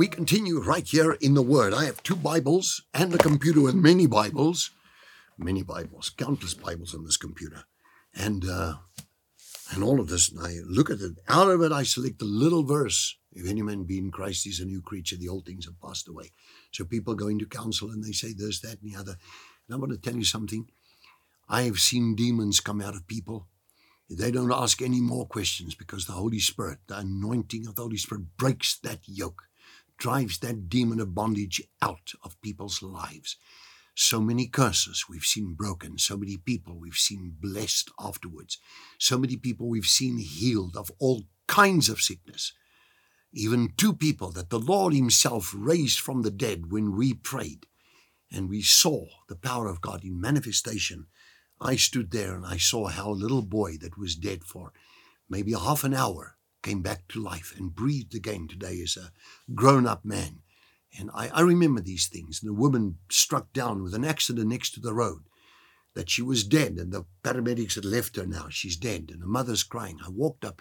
we continue right here in the Word. I have two Bibles and a computer with many Bibles, many Bibles, countless Bibles on this computer, and uh, and all of this. And I look at it. Out of it, I select a little verse. If any man be in Christ, he's a new creature. The old things have passed away. So people go into counsel and they say this, that, and the other. And I want to tell you something. I have seen demons come out of people. They don't ask any more questions because the Holy Spirit, the anointing of the Holy Spirit, breaks that yoke, drives that demon of bondage out of people's lives. So many curses we've seen broken, so many people we've seen blessed afterwards, so many people we've seen healed of all kinds of sickness. Even two people that the Lord Himself raised from the dead when we prayed and we saw the power of God in manifestation I stood there and I saw how a little boy that was dead for maybe half an hour came back to life and breathed again today as a grown up man. And I, I remember these things. And a woman struck down with an accident next to the road that she was dead and the paramedics had left her now. She's dead. And the mother's crying. I walked up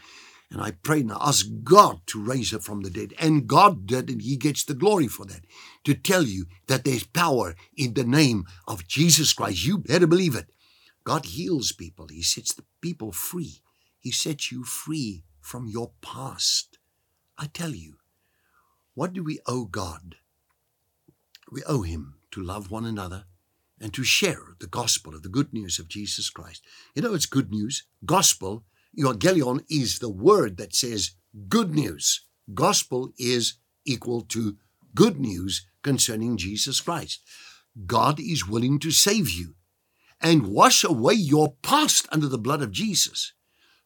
and I prayed and I asked God to raise her from the dead. And God did, and He gets the glory for that. To tell you that there's power in the name of Jesus Christ. You better believe it. God heals people, He sets the people free. He sets you free from your past. I tell you, what do we owe God? We owe Him to love one another and to share the gospel of the good news of Jesus Christ. You know, it's good news. Gospel, euangelion, is the word that says good news. Gospel is equal to good news concerning Jesus Christ. God is willing to save you and wash away your past under the blood of Jesus.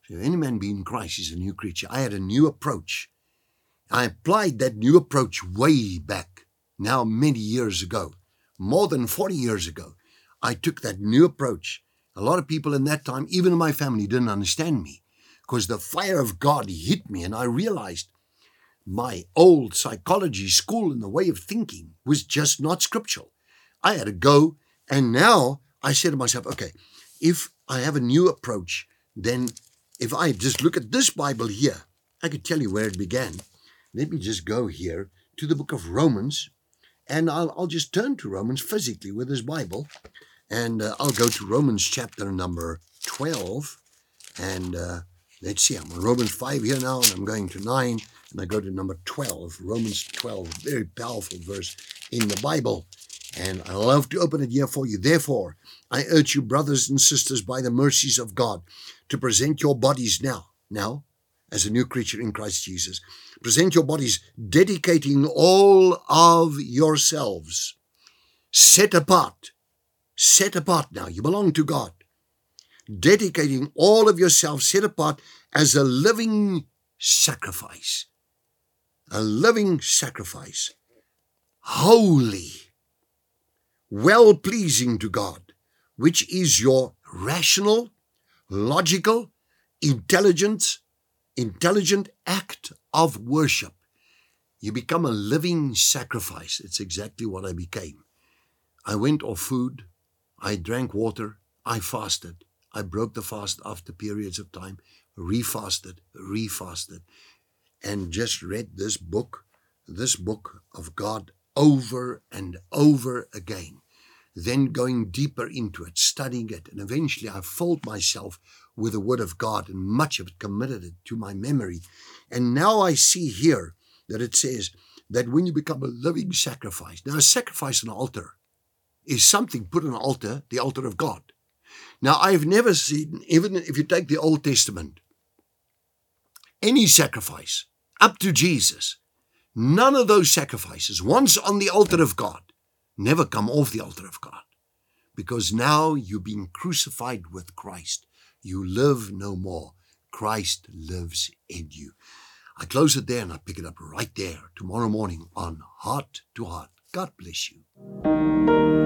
So if any man be in Christ, he's a new creature. I had a new approach. I applied that new approach way back, now many years ago, more than 40 years ago. I took that new approach. A lot of people in that time, even in my family, didn't understand me because the fire of God hit me and I realized my old psychology school and the way of thinking was just not scriptural. I had to go, and now I said to myself, okay, if I have a new approach, then if I just look at this Bible here, I could tell you where it began. Let me just go here to the book of Romans, and I'll, I'll just turn to Romans physically with this Bible, and uh, I'll go to Romans chapter number 12, and uh, let's see, I'm on Romans 5 here now, and I'm going to 9, and I go to number 12, Romans 12, very powerful verse in the Bible. And I love to open it here for you. Therefore, I urge you, brothers and sisters, by the mercies of God, to present your bodies now, now, as a new creature in Christ Jesus. Present your bodies, dedicating all of yourselves, set apart, set apart now. You belong to God. Dedicating all of yourselves, set apart as a living sacrifice. A living sacrifice. Holy well pleasing to God, which is your rational, logical, intelligent, intelligent act of worship. You become a living sacrifice. It's exactly what I became. I went off food, I drank water, I fasted. I broke the fast after periods of time, refasted, refasted, and just read this book, this book of God over and over again then going deeper into it, studying it, and eventually I filled myself with the Word of God and much of it committed it to my memory. And now I see here that it says that when you become a living sacrifice, now a sacrifice on an altar is something put on an altar, the altar of God. Now I've never seen, even if you take the Old Testament, any sacrifice up to Jesus, none of those sacrifices, once on the altar of God, never come off the altar of God because now you've been crucified with Christ. You live no more. Christ lives in you. I close it there and I pick it up right there tomorrow morning on Heart to Heart. God bless you.